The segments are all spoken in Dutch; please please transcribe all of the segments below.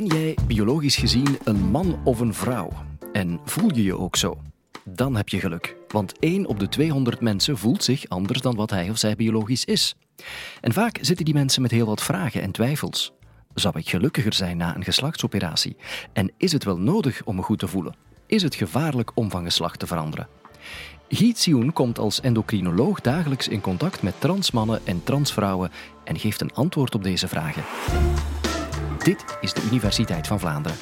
Ben jij biologisch gezien een man of een vrouw? En voel je je ook zo? Dan heb je geluk, want 1 op de 200 mensen voelt zich anders dan wat hij of zij biologisch is. En vaak zitten die mensen met heel wat vragen en twijfels. Zou ik gelukkiger zijn na een geslachtsoperatie? En is het wel nodig om me goed te voelen? Is het gevaarlijk om van geslacht te veranderen? Tsioen komt als endocrinoloog dagelijks in contact met transmannen en transvrouwen en geeft een antwoord op deze vragen. Dit is de Universiteit van Vlaanderen.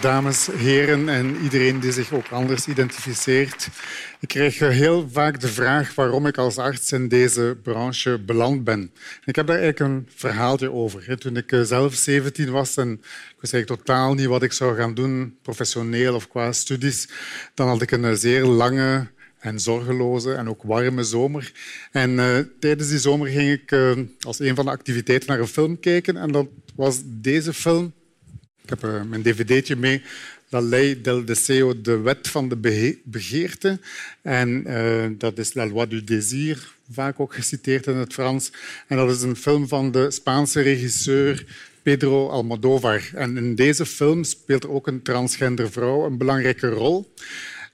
Dames, heren en iedereen die zich ook anders identificeert. Ik krijg heel vaak de vraag waarom ik als arts in deze branche beland ben. Ik heb daar eigenlijk een verhaaltje over. Toen ik zelf 17 was en ik wist eigenlijk totaal niet wat ik zou gaan doen, professioneel of qua studies, dan had ik een zeer lange en zorgeloze en ook warme zomer. En uh, tijdens die zomer ging ik uh, als een van de activiteiten naar een film kijken. En dat was deze film. Ik heb uh, mijn dvd'tje mee. La Ley del Deseo, de wet van de begeerte. En dat is La Loi du Désir, vaak ook geciteerd in het Frans. En dat is een film van de Spaanse regisseur Pedro Almodóvar. En in deze film speelt ook een transgender vrouw een belangrijke rol.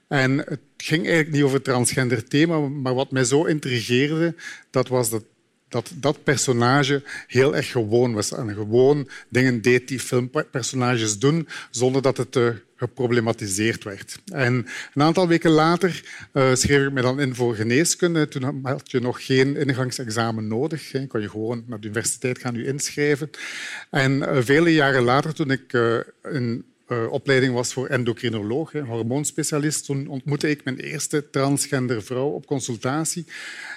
En het ging eigenlijk niet over het transgender thema, maar wat mij zo intrigeerde, dat was dat dat dat personage heel erg gewoon was en gewoon dingen deed die filmpersonages doen zonder dat het uh, geproblematiseerd werd. En een aantal weken later uh, schreef ik me dan in voor geneeskunde. Toen had je nog geen ingangsexamen nodig. Je kon je gewoon naar de universiteit gaan je inschrijven. En uh, vele jaren later, toen ik in uh, opleiding was voor endocrinoloog, hormoonspecialist. Toen ontmoette ik mijn eerste transgender vrouw op consultatie.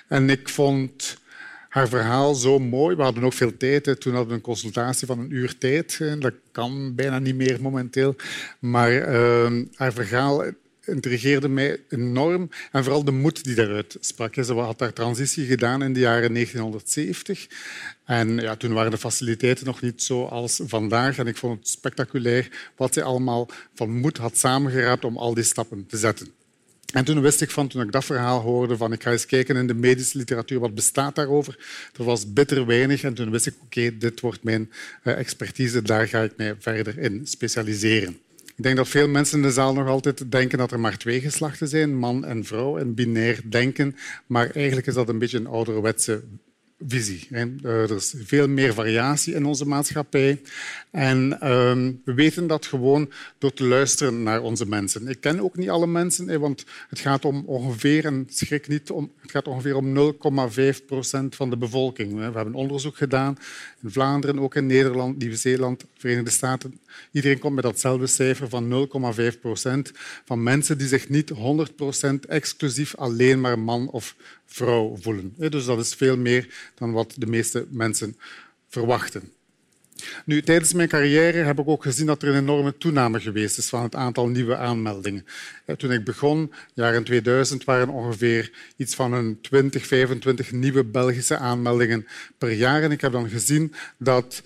En ik vond haar verhaal zo mooi. We hadden ook veel tijd. Toen hadden we een consultatie van een uur tijd. Dat kan bijna niet meer momenteel. Maar uh, haar verhaal intrigeerde mij enorm. En vooral de moed die daaruit sprak. Ze had haar transitie gedaan in de jaren 1970. En ja, toen waren de faciliteiten nog niet zoals vandaag. En ik vond het spectaculair wat zij allemaal van moed had samengeraapt om al die stappen te zetten. En toen wist ik van, toen ik dat verhaal hoorde, van ik ga eens kijken in de medische literatuur, wat bestaat daarover? Er was bitter weinig en toen wist ik, oké, dit wordt mijn eh, expertise, daar ga ik mij verder in specialiseren. Ik denk dat veel mensen in de zaal nog altijd denken dat er maar twee geslachten zijn, man en vrouw, en binair denken. Maar eigenlijk is dat een beetje een ouderwetse visie. Er is veel meer variatie in onze maatschappij. En ehm, we weten dat gewoon door te luisteren naar onze mensen. Ik ken ook niet alle mensen, want het gaat om ongeveer, en schrik niet, om, het gaat ongeveer om 0,5 procent van de bevolking. We hebben onderzoek gedaan in Vlaanderen, ook in Nederland, Nieuw-Zeeland, Verenigde Staten. Iedereen komt met datzelfde cijfer van 0,5 procent van mensen die zich niet 100 procent exclusief alleen maar man of vrouw voelen. Dus dat is veel meer dan wat de meeste mensen verwachten. Nu, tijdens mijn carrière heb ik ook gezien dat er een enorme toename geweest is van het aantal nieuwe aanmeldingen. Toen ik begon, jaren 2000, waren er ongeveer iets van een 20, 25 nieuwe Belgische aanmeldingen per jaar. En ik heb dan gezien dat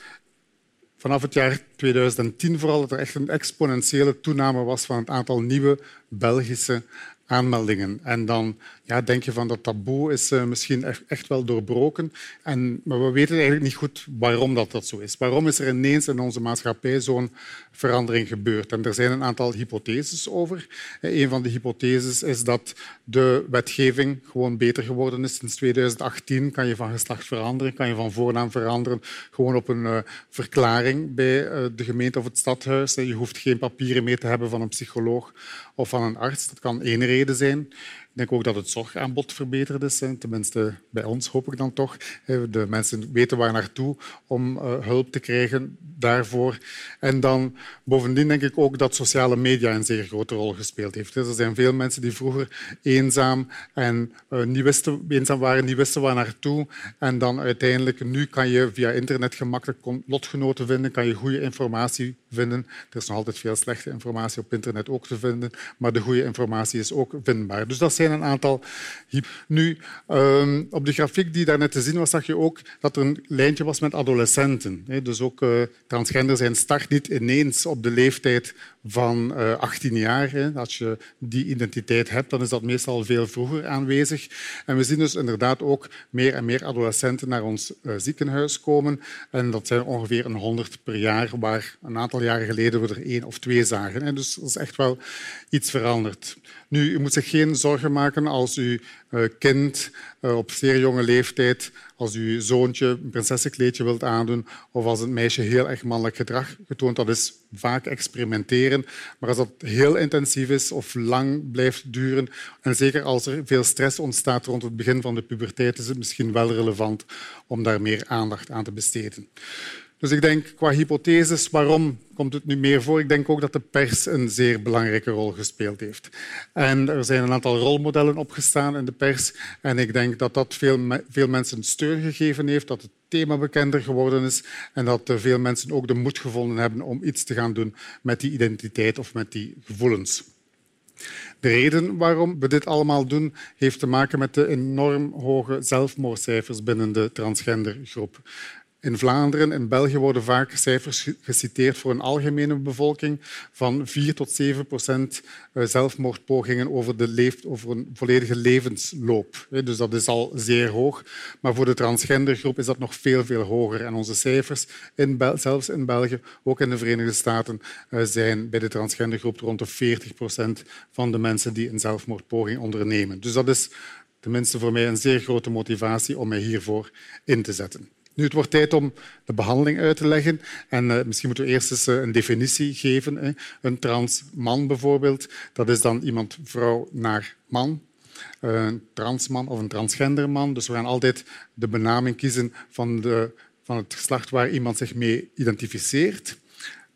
vanaf het jaar 2010 vooral dat er echt een exponentiële toename was van het aantal nieuwe Belgische aanmeldingen. En dan ja, denk je van dat taboe is uh, misschien echt wel doorbroken. En, maar we weten eigenlijk niet goed waarom dat, dat zo is. Waarom is er ineens in onze maatschappij zo'n verandering gebeurd? En er zijn een aantal hypotheses over. Een van de hypotheses is dat de wetgeving gewoon beter geworden is. Sinds 2018 kan je van geslacht veranderen, kan je van voornaam veranderen, gewoon op een uh, verklaring bij de gemeente of het stadhuis. Je hoeft geen papieren mee te hebben van een psycholoog of van een arts. Dat kan één reden zijn. Ik denk ook dat het zorgaanbod verbeterd is. Tenminste, bij ons hoop ik dan toch. De mensen weten waar naartoe om eh, hulp te krijgen daarvoor. En dan bovendien denk ik ook dat sociale media een zeer grote rol gespeeld heeft. Er zijn veel mensen die vroeger eenzaam, en, uh, niet wisten, eenzaam waren, niet wisten waar naartoe. En dan uiteindelijk, nu kan je via internet gemakkelijk lotgenoten vinden, kan je goede informatie vinden. Er is nog altijd veel slechte informatie op internet ook te vinden, maar de goede informatie is ook vindbaar. Dus dat een aantal nu, ehm, op de grafiek die daarnet te zien was, zag je ook dat er een lijntje was met adolescenten. Dus ook uh, transgender zijn start niet ineens op de leeftijd van 18 eh, jaar. Als je die identiteit hebt, dan is dat meestal veel vroeger aanwezig. En we zien dus inderdaad ook meer en meer adolescenten naar ons eh, ziekenhuis komen. En dat zijn ongeveer een 100 per jaar, waar een aantal jaren geleden we er één of twee zagen. Dus dat is echt wel iets veranderd. Nu, u moet zich geen zorgen maken als uw eh, kind eh, op zeer jonge leeftijd, als uw zoontje een prinsessenkleedje wilt aandoen of als een meisje heel erg mannelijk gedrag getoond. Dat is vaak experimenteren. Maar als dat heel intensief is of lang blijft duren, en zeker als er veel stress ontstaat rond het begin van de puberteit, is het misschien wel relevant om daar meer aandacht aan te besteden. Dus ik denk qua hypotheses, waarom komt het nu meer voor? Ik denk ook dat de pers een zeer belangrijke rol gespeeld heeft. En er zijn een aantal rolmodellen opgestaan in de pers. En ik denk dat dat veel, veel mensen steun gegeven heeft, dat het thema bekender geworden is en dat veel mensen ook de moed gevonden hebben om iets te gaan doen met die identiteit of met die gevoelens. De reden waarom we dit allemaal doen, heeft te maken met de enorm hoge zelfmoordcijfers binnen de transgendergroep. In Vlaanderen en België worden vaak cijfers geciteerd voor een algemene bevolking van 4 tot 7 procent eh, zelfmoordpogingen over, de leef, over een volledige levensloop. Dus dat is al zeer hoog. Maar voor de transgendergroep is dat nog veel, veel hoger. En onze cijfers, in zelfs in België, ook in de Verenigde Staten, eh, zijn bij de transgendergroep rond de 40 procent van de mensen die een zelfmoordpoging ondernemen. Dus dat is tenminste voor mij een zeer grote motivatie om mij hiervoor in te zetten. Nu, het wordt tijd om de behandeling uit te leggen. En uh, misschien moeten we eerst eens uh, een definitie geven. Hè. Een trans man bijvoorbeeld, dat is dan iemand vrouw naar man. Uh, een transman of een transgenderman. Dus we gaan altijd de benaming kiezen van, de, van het geslacht waar iemand zich mee identificeert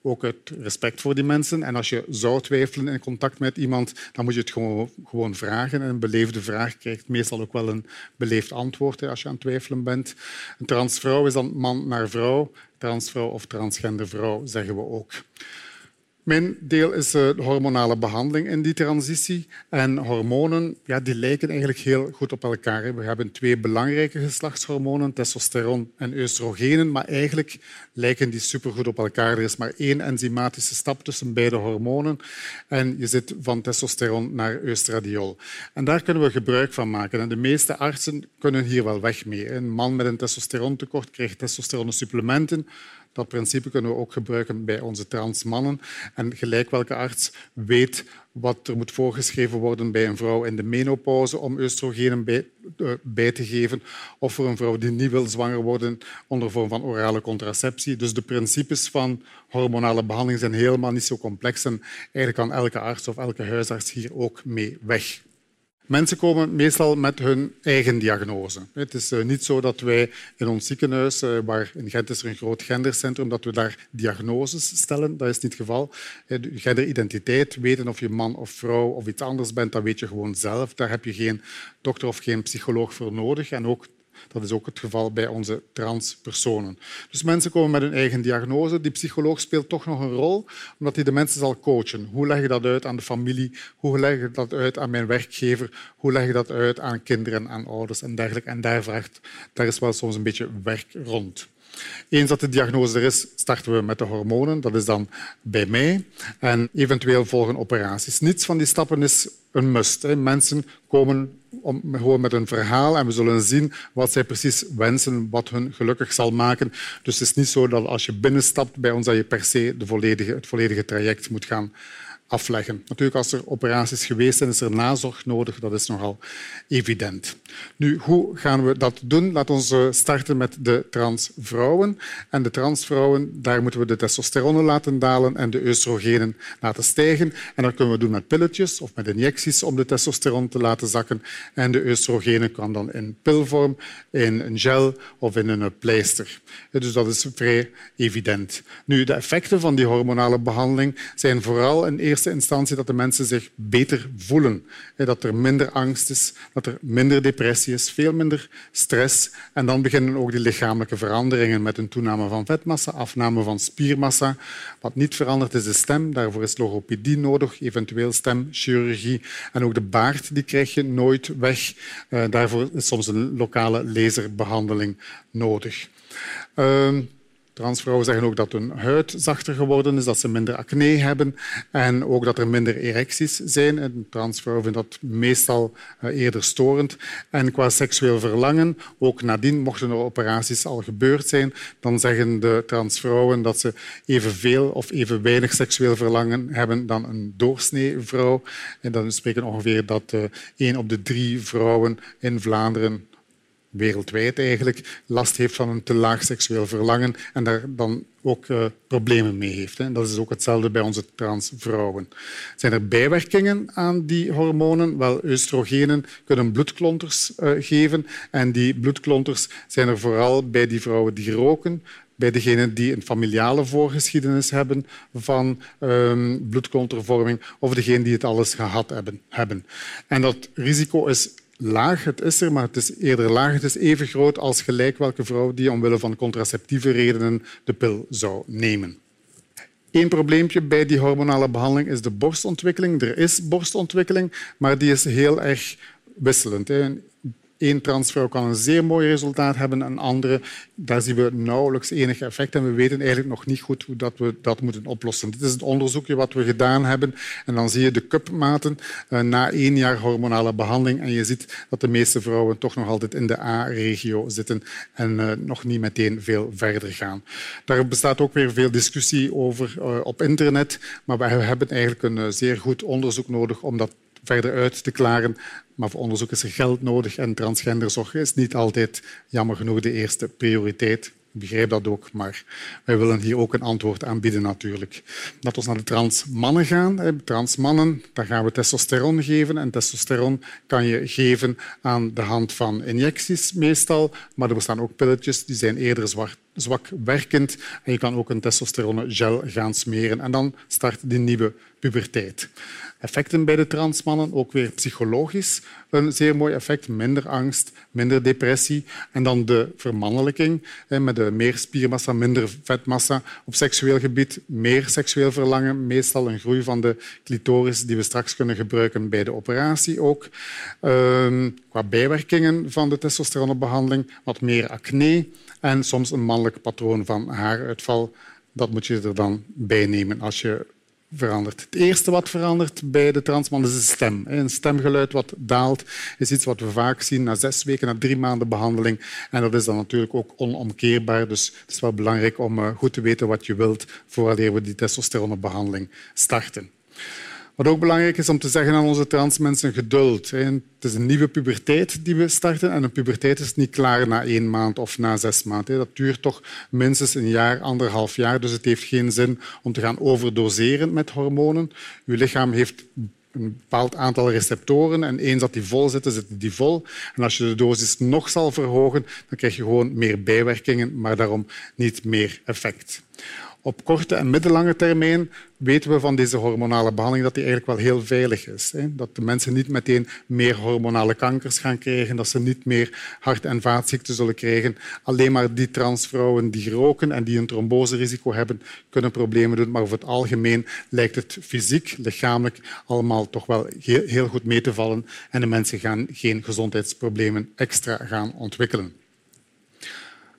ook uit respect voor die mensen. En als je zou twijfelen in contact met iemand, dan moet je het gewoon, gewoon vragen. En een beleefde vraag krijgt meestal ook wel een beleefd antwoord als je aan het twijfelen bent. Een transvrouw is dan man naar vrouw. Transvrouw of transgender vrouw zeggen we ook. Mijn deel is de hormonale behandeling in die transitie. En hormonen ja, die lijken eigenlijk heel goed op elkaar. We hebben twee belangrijke geslachtshormonen, testosteron en oestrogenen, maar eigenlijk lijken die supergoed op elkaar. Er is maar één enzymatische stap tussen beide hormonen en je zit van testosteron naar oestradiol. En daar kunnen we gebruik van maken. En de meeste artsen kunnen hier wel weg mee. Een man met een testosterontekort krijgt testosteronsupplementen dat principe kunnen we ook gebruiken bij onze transmannen. En gelijk welke arts weet wat er moet voorgeschreven worden bij een vrouw in de menopauze om oestrogenen bij, uh, bij, te geven, of voor een vrouw die niet wil zwanger worden onder vorm van orale contraceptie. Dus de principes van hormonale behandeling zijn helemaal niet zo complex en eigenlijk kan elke arts of elke huisarts hier ook mee weg. Mensen komen meestal met hun eigen diagnose. Het is eh, niet zo dat wij in ons ziekenhuis, eh, waar in Gent is er een groot gendercentrum, dat we daar diagnoses stellen. Dat is niet het geval. Eh, genderidentiteit, weten of je man of vrouw of iets anders bent, dat weet je gewoon zelf. Daar heb je geen dokter of geen psycholoog voor nodig. En ook dat is ook het geval bij onze transpersonen. Dus mensen komen met hun eigen diagnose. Die psycholoog speelt toch nog een rol, omdat hij de mensen zal coachen. Hoe leg je dat uit aan de familie? Hoe leg je dat uit aan mijn werkgever? Hoe leg je dat uit aan kinderen, aan ouders en dergelijke? En daar, vraagt, daar is wel soms een beetje werk rond. Eens dat de diagnose er is, starten we met de hormonen. Dat is dan bij mij. En eventueel volgen operaties. Niets van die stappen is een must. Mensen komen om, gewoon met een verhaal en we zullen zien wat zij precies wensen, wat hun gelukkig zal maken. Dus het is niet zo dat als je binnenstapt bij ons dat je per se de volledige, het volledige traject moet gaan afleggen. Natuurlijk, als er operaties geweest zijn, is er nazorg nodig. Dat is nogal evident. Nu, hoe gaan we dat doen? Laten we eh, starten met de transvrouwen. En de transvrouwen, daar moeten we de testosteron laten dalen en de oestrogenen laten stijgen. En dat kunnen we doen met pilletjes of met injecties om de testosteron te laten zakken. En de oestrogenen kan dan in pilvorm, in een gel of in een pleister. Dus dat is vrij evident. Nu, de effecten van die hormonale behandeling zijn vooral in eerste instantie dat de mensen zich beter voelen. Dat er minder angst is, dat er minder depressie is, veel minder stress. En dan beginnen ook die lichamelijke veranderingen met een toename van vetmassa, afname van spiermassa. Wat niet verandert is de stem. Daarvoor is logopedie nodig, eventueel stemchirurgie. En ook de baard die krijg je nooit weg. Eh, daarvoor is soms een lokale laserbehandeling nodig. Ehm, Transvrouwen zeggen ook dat hun huid zachter geworden is, dat ze minder acne hebben en ook dat er minder erecties zijn. En transvrouwen vinden dat meestal eh, eerder storend. En qua seksueel verlangen, ook nadien, mochten er operaties al gebeurd zijn, dan zeggen de transvrouwen dat ze evenveel of even weinig seksueel verlangen hebben dan een doorsnee vrouw. En dan spreken ongeveer dat uh, één op de drie vrouwen in Vlaanderen wereldwijd eigenlijk last heeft van een te laag seksueel verlangen en daar dan ook uh, problemen mee heeft. Hè. Dat is ook hetzelfde bij onze transvrouwen. Zijn er bijwerkingen aan die hormonen? Wel, oestrogenen kunnen bloedklonters uh, geven en die bloedklonters zijn er vooral bij die vrouwen die roken, bij degenen die een familiale voorgeschiedenis hebben van um, bloedklontervorming of degenen die het alles gehad hebben. En dat risico is laag. Het is er, maar het is eerder laag. Het is even groot als gelijk welke vrouw die omwille van contraceptieve redenen de pil zou nemen. Eén probleempje bij die hormonale behandeling is de borstontwikkeling. Er is borstontwikkeling, maar die is heel erg wisselend. Eén transvrouw kan een zeer mooi resultaat hebben, een andere, daar zien we nauwelijks enig effect en we weten eigenlijk nog niet goed hoe dat we dat moeten oplossen. Dit is het onderzoekje wat we gedaan hebben en dan zie je de cupmaten uh, na één jaar hormonale behandeling en je ziet dat de meeste vrouwen toch nog altijd in de A-regio zitten en uh, nog niet meteen veel verder gaan. Daar bestaat ook weer veel discussie over uh, op internet, maar we hebben eigenlijk een zeer goed onderzoek nodig om dat verder uit te klaren. Maar voor onderzoek is er geld nodig en transgenderzorg is niet altijd, jammer genoeg, de eerste prioriteit. Ik begrijp dat ook, maar wij willen hier ook een antwoord aan bieden natuurlijk. Dat we naar de transmannen gaan. Transmannen, daar gaan we testosteron geven. En testosteron kan je geven aan de hand van injecties meestal. Maar er bestaan ook pilletjes, die zijn eerder zwart, zwak werkend. En je kan ook een testosterone-gel gaan smeren. En dan start die nieuwe puberteit effecten bij de transmannen, ook weer psychologisch een zeer mooi effect. Minder angst, minder depressie. En dan de vermannelijking met meer spiermassa, minder vetmassa. Op seksueel gebied meer seksueel verlangen, meestal een groei van de clitoris die we straks kunnen gebruiken bij de operatie ook. Ehm, qua bijwerkingen van de testosteronbehandeling wat meer acne en soms een patroon van haaruitval. Dat moet je er dan bij nemen als je verandert. Het eerste wat verandert bij de transman is de stem. Een stemgeluid wat daalt is iets wat we vaak zien na zes weken, na drie maanden behandeling. En dat is dan natuurlijk ook onomkeerbaar. Dus het is wel belangrijk om eh, goed te weten wat je wilt voordat we die testosteronbehandeling starten. Wat ook belangrijk is om te zeggen aan onze transmensen, geduld. Het is een nieuwe puberteit die we starten en een puberteit is niet klaar na één maand of na zes maanden. Dat duurt toch minstens een jaar, anderhalf jaar. Dus het heeft geen zin om te gaan overdoseren met hormonen. Uw lichaam heeft een bepaald aantal receptoren en eens dat die vol zitten, zitten die vol. En als je de dosis nog zal verhogen, dan krijg je gewoon meer bijwerkingen, maar daarom niet meer effect. Op korte en middellange termijn weten we van deze hormonale behandeling dat die eigenlijk wel heel veilig is. Dat de mensen niet meteen meer hormonale kankers gaan krijgen, dat ze niet meer hart- en vaatziekten zullen krijgen. Alleen maar die transvrouwen die roken en die een tromboserisico hebben, kunnen problemen doen. Maar over het algemeen lijkt het fysiek, lichamelijk allemaal toch wel heel goed mee te vallen en de mensen gaan geen gezondheidsproblemen extra gaan ontwikkelen.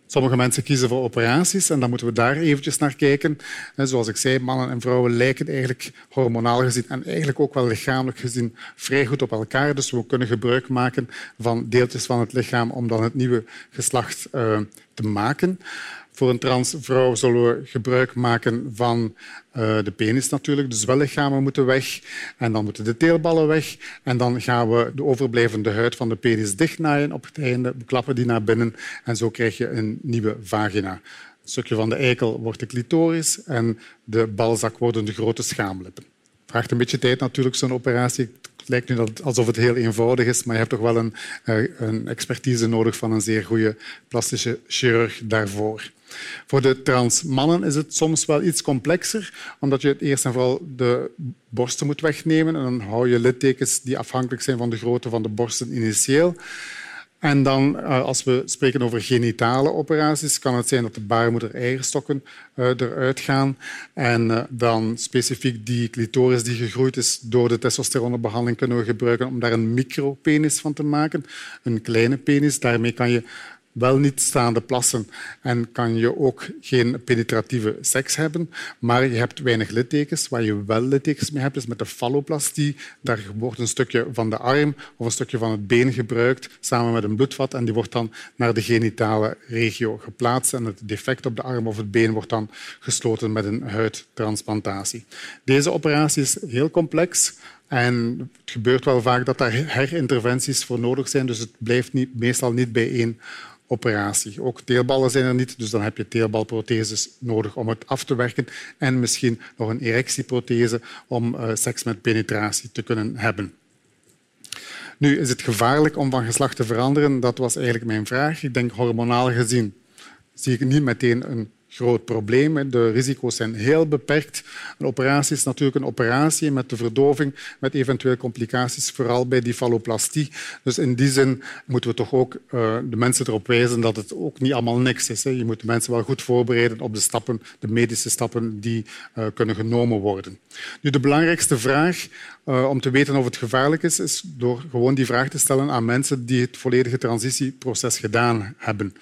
Sommige mensen kiezen voor operaties en dan moeten we daar eventjes naar kijken. Zoals ik zei, mannen en vrouwen lijken eigenlijk hormonaal gezien en eigenlijk ook wel lichamelijk gezien vrij goed op elkaar. Dus we kunnen gebruik maken van deeltjes van het lichaam om dan het nieuwe geslacht uh, te maken. Voor een transvrouw zullen we gebruik maken van uh, de penis natuurlijk. De zwellichamen moeten weg en dan moeten de teelballen weg. En dan gaan we de overblijvende huid van de penis dichtnaaien op het einde, we klappen die naar binnen en zo krijg je een nieuwe vagina. Een stukje van de eikel wordt de clitoris en de balzak worden de grote schaamlippen. Het vraagt een beetje tijd natuurlijk, zo'n operatie. Het lijkt nu alsof het heel eenvoudig is, maar je hebt toch wel een, uh, een expertise nodig van een zeer goede plastische chirurg daarvoor. Voor de trans mannen is het soms wel iets complexer, omdat je eerst en vooral de borsten moet wegnemen. En dan hou je littekens die afhankelijk zijn van de grootte van de borsten initieel. En dan, eh, als we spreken over genitale operaties, kan het zijn dat de baarmoeder-eierstokken eh, eruit gaan. En eh, dan specifiek die clitoris die gegroeid is door de testosteronbehandeling kunnen we gebruiken om daar een micropenis van te maken. Een kleine penis. Daarmee kan je wel niet staande plassen en kan je ook geen penetratieve seks hebben, maar je hebt weinig littekens. Waar je wel littekens mee hebt, is met de falloplastie. Daar wordt een stukje van de arm of een stukje van het been gebruikt samen met een bloedvat en die wordt dan naar de genitale regio geplaatst en het defect op de arm of het been wordt dan gesloten met een huidtransplantatie. Deze operatie is heel complex. En het gebeurt wel vaak dat daar herinterventies voor nodig zijn, dus het blijft niet, meestal niet bij één operatie. Ook teelballen zijn er niet, dus dan heb je teelbalprotheses nodig om het af te werken en misschien nog een erectieprothese om uh, seks met penetratie te kunnen hebben. Nu, is het gevaarlijk om van geslacht te veranderen? Dat was eigenlijk mijn vraag. Ik denk hormonaal gezien zie ik niet meteen een groot probleem. De risico's zijn heel beperkt. Een operatie is natuurlijk een operatie met de verdoving, met eventuele complicaties, vooral bij die falloplastie. Dus in die zin moeten we toch ook uh, de mensen erop wijzen dat het ook niet allemaal niks is. Je moet de mensen wel goed voorbereiden op de stappen, de medische stappen die uh, kunnen genomen worden. Nu, de belangrijkste vraag uh, om te weten of het gevaarlijk is, is door gewoon die vraag te stellen aan mensen die het volledige transitieproces gedaan hebben.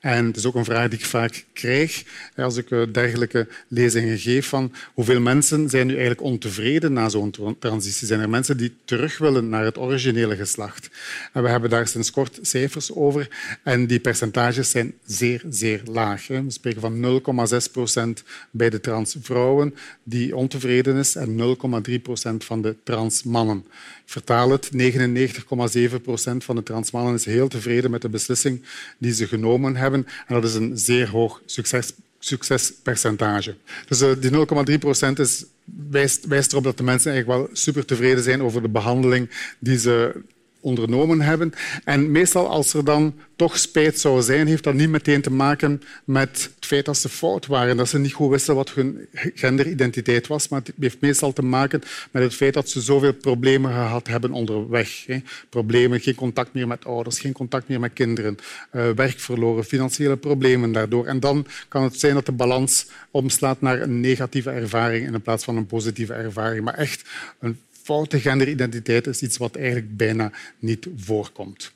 En het is ook een vraag die ik vaak krijg als ik eh, dergelijke lezingen geef van hoeveel mensen zijn nu eigenlijk ontevreden na zo'n transitie. Zijn er mensen die terug willen naar het originele geslacht? En we hebben daar sinds kort cijfers over en die percentages zijn zeer, zeer laag. We spreken van 0,6 procent bij de transvrouwen die ontevreden is en 0,3 procent van de transmannen. Ik vertaal het, 99,7 procent van de transmannen is heel tevreden met de beslissing die ze genomen hebben. En dat is een zeer hoog succes, succespercentage. Dus uh, die 0,3 procent is, wijst, wijst erop dat de mensen eigenlijk wel super tevreden zijn over de behandeling die ze ondernomen hebben. En meestal als er dan toch spijt zou zijn, heeft dat niet meteen te maken met het feit dat ze fout waren, dat ze niet goed wisten wat hun genderidentiteit was, maar het heeft meestal te maken met het feit dat ze zoveel problemen gehad hebben onderweg. Problemen, geen contact meer met ouders, geen contact meer met kinderen, uh, werk verloren, financiële problemen daardoor. En dan kan het zijn dat de balans omslaat naar een negatieve ervaring in plaats van een positieve ervaring. Maar echt een foute genderidentiteit is iets wat eigenlijk bijna niet voorkomt.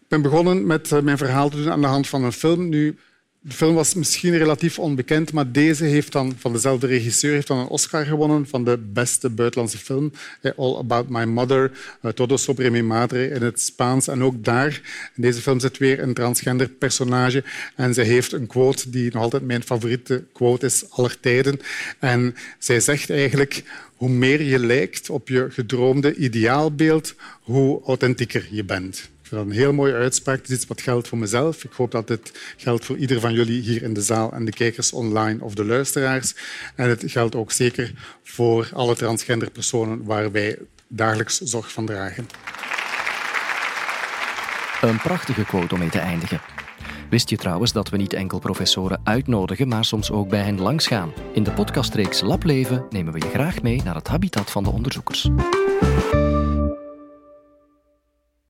Ik ben begonnen met eh, mijn verhaal te doen aan de hand van een film. Nu, de film was misschien relatief onbekend, maar deze heeft dan, van dezelfde regisseur heeft dan een Oscar gewonnen van de beste buitenlandse film. Eh, All About My Mother, eh, Todo sobre mi madre in het Spaans. En ook daar, in deze film zit weer een transgender personage. En zij heeft een quote die nog altijd mijn favoriete quote is aller tijden. En zij zegt eigenlijk hoe meer je lijkt op je gedroomde ideaalbeeld, hoe authentieker je bent. Ik vind dat een heel mooie uitspraak. Het is iets wat geldt voor mezelf. Ik hoop dat dit geldt voor ieder van jullie hier in de zaal en de kijkers online of de luisteraars. En het geldt ook zeker voor alle transgender personen waar wij dagelijks zorg van dragen. Een prachtige quote om mee te eindigen. Wist je trouwens dat we niet enkel professoren uitnodigen, maar soms ook bij hen langsgaan? In de podcastreeks Lableven nemen we je graag mee naar het habitat van de onderzoekers.